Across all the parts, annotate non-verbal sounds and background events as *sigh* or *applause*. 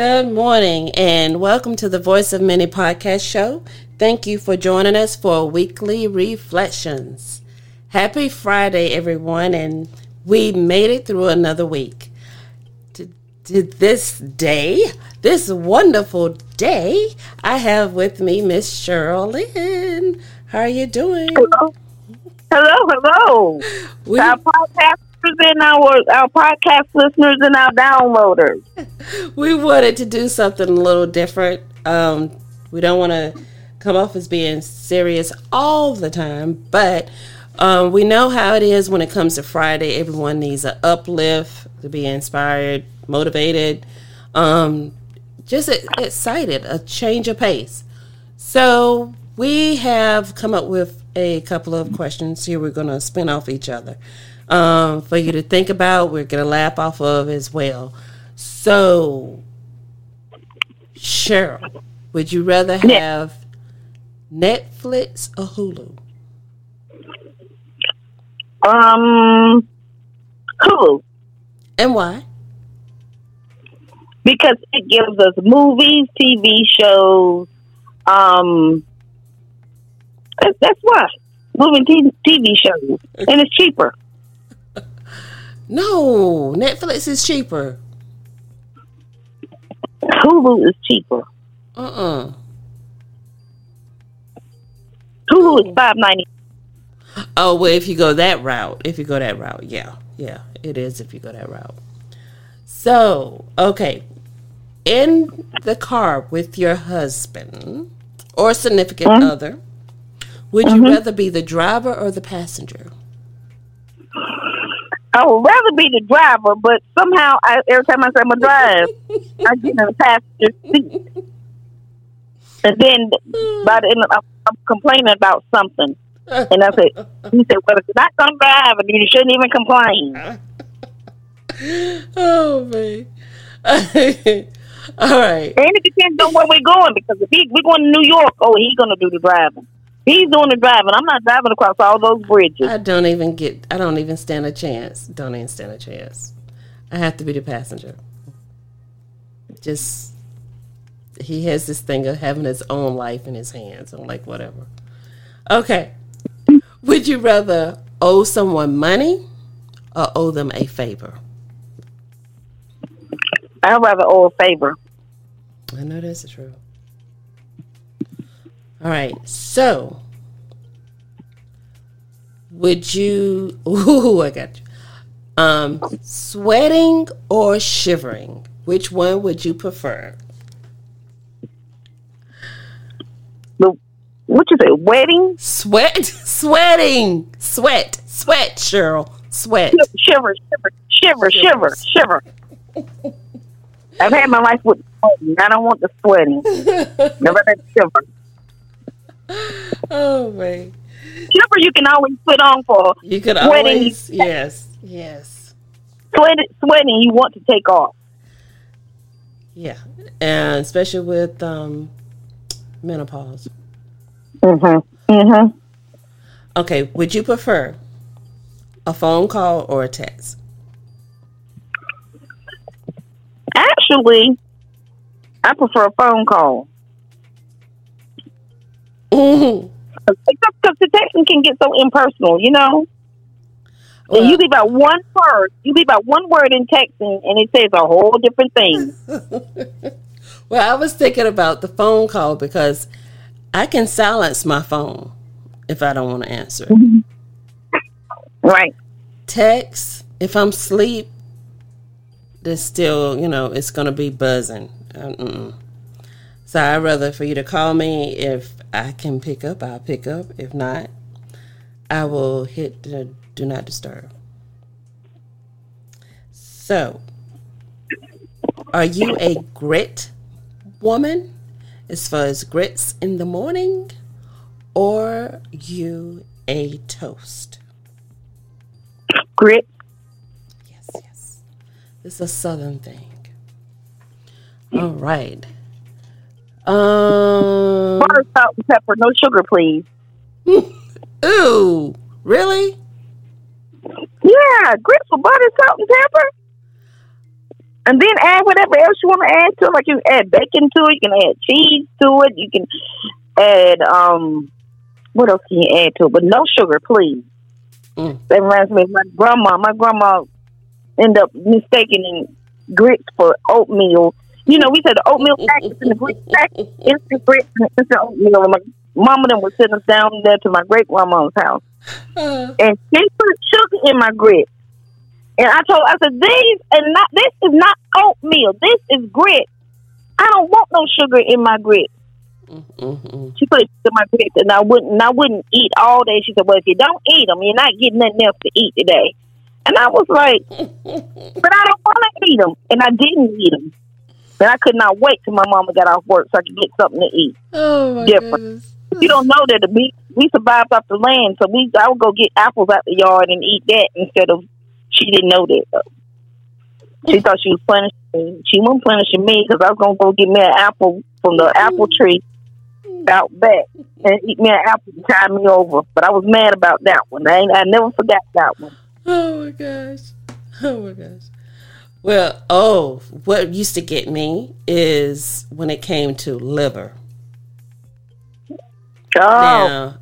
Good morning and welcome to the Voice of Many podcast show. Thank you for joining us for weekly reflections. Happy Friday, everyone, and we made it through another week. To, to this day, this wonderful day, I have with me Miss Cheryl Lynn. How are you doing? Hello, hello. hello. We- our podcasters and our our podcast listeners and our downloaders. *laughs* we wanted to do something a little different. Um, we don't want to come off as being serious all the time, but um, we know how it is when it comes to Friday. Everyone needs an uplift to be inspired, motivated, um, just excited, a change of pace. So we have come up with a couple of questions here. We're going to spin off each other um, for you to think about. We're going to laugh off of as well. So, Cheryl, would you rather have Netflix or Hulu? Um, Hulu And why? because it gives us movies, TV shows. Um, that's why moving TV shows, and it's cheaper. No, Netflix is cheaper. Hulu is cheaper. Uh uh Hulu is five ninety. Oh, well, if you go that route, if you go that route, yeah, yeah, it is if you go that route. So, okay, in the car with your husband or significant other, would you rather be the driver or the passenger? I would rather be the driver, but somehow I, every time I say I'm gonna drive, *laughs* I get in the passenger seat, and then by the end, I'm, I'm complaining about something, and I say, "He said, well, if you're not gonna drive, and you shouldn't even complain." *laughs* Oh man! *laughs* All right. And it depends on where we're going because if he, we're going to New York, oh, he's gonna do the driving. He's doing the driving. I'm not driving across all those bridges. I don't even get. I don't even stand a chance. Don't even stand a chance. I have to be the passenger. Just he has this thing of having his own life in his hands. I'm like, whatever. Okay. Would you rather owe someone money or owe them a favor? I'd rather owe a favor. I know that's true. All right. So, would you? *laughs* Ooh, I got you. Um, sweating or shivering? Which one would you prefer? The what you say? Wedding? Sweat, *laughs* sweating, sweat, sweat, Cheryl, sweat. shiver, shiver, shiver, shiver, shiver. I've had my life with sweating. I don't want the sweating. *laughs* Never that shiver. *laughs* Oh man, Shiver you can always put on for you could Sweating. always yes, yes, sweat, sweating you want to take off. yeah, and especially with um, menopause. Mm-hmm. Mm-hmm. Okay, would you prefer a phone call or a text? Actually, I prefer a phone call. Because the texting can get so impersonal, you know? Well- and you leave out one word, you leave out one word in texting, and it says a whole different thing. *laughs* Well, I was thinking about the phone call because I can silence my phone if I don't want to answer. it. Right. Text, if I'm asleep, there's still, you know, it's going to be buzzing. Mm-mm. So I'd rather for you to call me. If I can pick up, I'll pick up. If not, I will hit the do not disturb. So, are you a grit woman as far as grits in the morning, or you a toast? Grit. Yes, yes. It's a southern thing. All right. Um. Butter, salt, and pepper. No sugar, please. *laughs* Ooh, really? Yeah, grits with butter, salt, and pepper. And then add whatever else you want to add to it. Like you can add bacon to it, you can add cheese to it, you can add um what else can you add to it? But no sugar, please. Mm. That reminds me of my grandma. My grandma ended up mistaking grits for oatmeal. You know, we said the oatmeal packets and the grits packets, instant grits and instant oatmeal. And my mama them was sitting us down there to my great grandma's house. Uh, And she put sugar in my grits. And I told her, I said, these and not this is not oatmeal. This is grit. I don't want no sugar in my grits. mm, mm, mm. She put it in my grits, and I wouldn't. And I wouldn't eat all day. She said, "Well, if you don't eat them, you're not getting nothing else to eat today." And I was like, *laughs* "But I don't want to eat them," and I didn't eat them. And I could not wait till my mama got off work so I could get something to eat. Oh my Different. goodness. You don't know that the we we survived off the land, so we I would go get apples out the yard and eat that instead of. She didn't know that. Though. She thought she was punishing me. She wasn't punishing me because I was gonna go get me an apple from the apple mm. tree out back and eat me an apple and tie me over. But I was mad about that one. I ain't, I never forgot that one. Oh my gosh. Oh my gosh. Well, oh, what used to get me is when it came to liver. Oh, Now,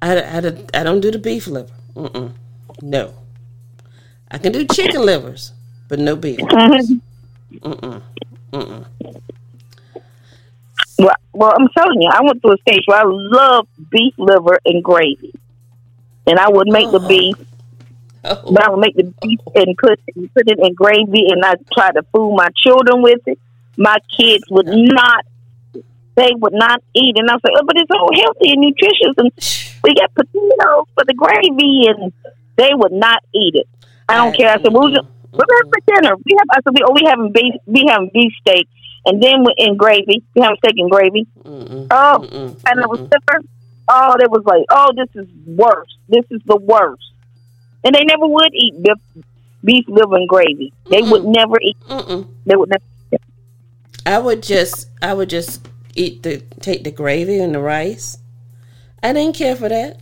I, I, I don't do the beef liver. Mm-mm. No. I can do chicken livers, but no beef. *laughs* Mm-hmm. Mm-mm. Mm-mm. well, well, I'm telling you, I went through a stage where I love beef liver and gravy, and I would make the Oh. beef. Oh, *laughs* But I would make the beef and put and put it in gravy, and I try to fool my children with it. My kids would not. They would not eat, and I say, "Oh, but it's so healthy and nutritious, and we got potatoes for the gravy," and they would not eat it. I don't care. I said, "What was it? What was for dinner?" We have. I said, "We oh, we having beef. We having beef steak, and then we're in gravy. We having steak and gravy. Mm-mm. Oh, Mm-mm. and it was different. Oh, it was like, oh, this is worse. This is the worst. And they never would eat beef, beef liver and gravy. They would never eat. Mm-mm. They would never. I would just I would just eat the take the gravy and the rice. I didn't care for that.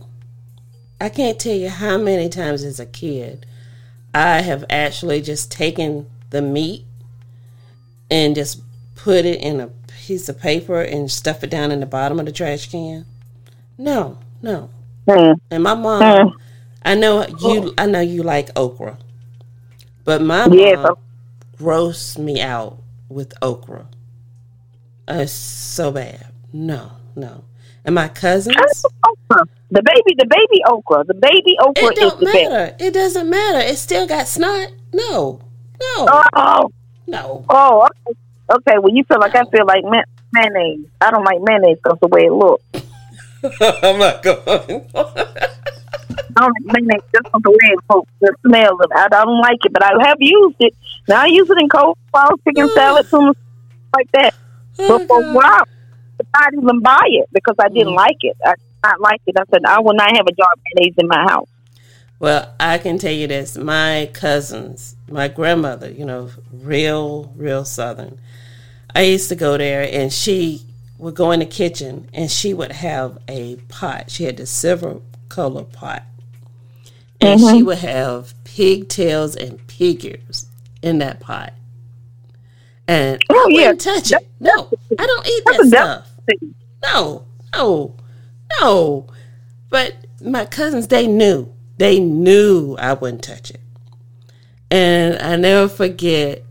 I can't tell you how many times as a kid I have actually just taken the meat and just put it in a piece of paper and stuff it down in the bottom of the trash can. No, no. Hmm. And my mom, Hmm. I know you I know you like okra. But my Yes, mom grossed me out with okra. Uh, It's so bad. No, no. And my cousins, Okra. The baby, the baby okra. The baby okra it is don't the best. matter. It doesn't matter. It still got snot. No, no, Oh, no. oh, okay. okay. Well, you feel like I feel like ma- mayonnaise. I don't like mayonnaise because the way it looks. *laughs* I'm not going. *laughs* I don't just from the way it. The smell of it. I don't like it, but I have used it. Now I use it in cold sauce, chicken mm. salad, tuna, like that. But for a mm-hmm. while, I didn't even buy it because I didn't mm. like it. I did not like it. I said I will not have a jar of mayonnaise in my house. Well, I can tell you this. My cousins, my grandmother, you know, real, real Southern. I used to go there and she would go in the kitchen and she would have a pot. She had the silver color pot. And she would have pigtails and pig ears in that pot. And I Oh, yeah. wouldn't touch it. No, I don't eat that stuff. No, no, no. But my cousins, they knew. They knew I wouldn't touch it. And I never forget,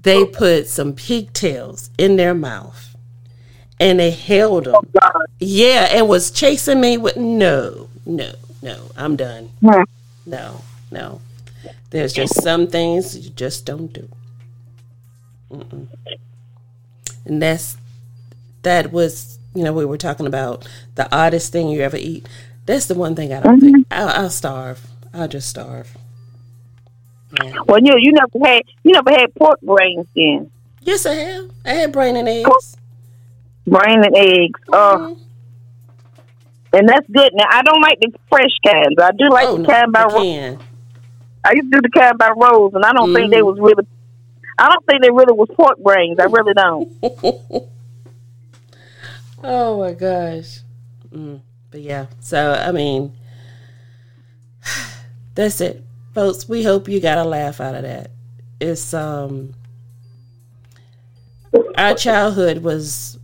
they put some pigtails in their mouth and they held them. God. Yeah, and was chasing me with no, no, no, I'm done. Hmm. No, no. There's just some things you just don't do. Mm-mm. And that's that was you know we were talking about the oddest thing you ever eat. That's the one thing I don't think I'll, I'll starve. I'll just starve. Yeah. Well, you you never had you never had pork brains then. Yes, I have. I had brain and eggs. Brain and eggs. Oh, and that's good. Now I don't like the fresh kinds. I do like oh the kind by I ro- can. I used to do the kind by rolls, and I don't think they Mm. was really. I don't think they really was pork brains. I really don't. *laughs* Oh my gosh. Mm, but yeah, so I mean, *sighs* that's it, folks. We hope you got a laugh out of that. It's um, our childhood was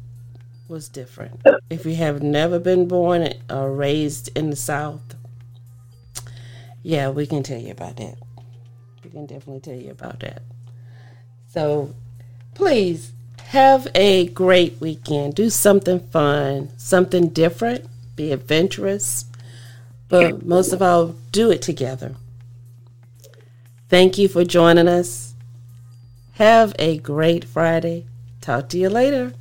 was different. If you have never been born or raised in the South, yeah, we can tell you about that. We can definitely tell you about that. So please have a great weekend. Do something fun, something different, be adventurous, but most of all, do it together. Thank you for joining us. Have a great Friday. Talk to you later.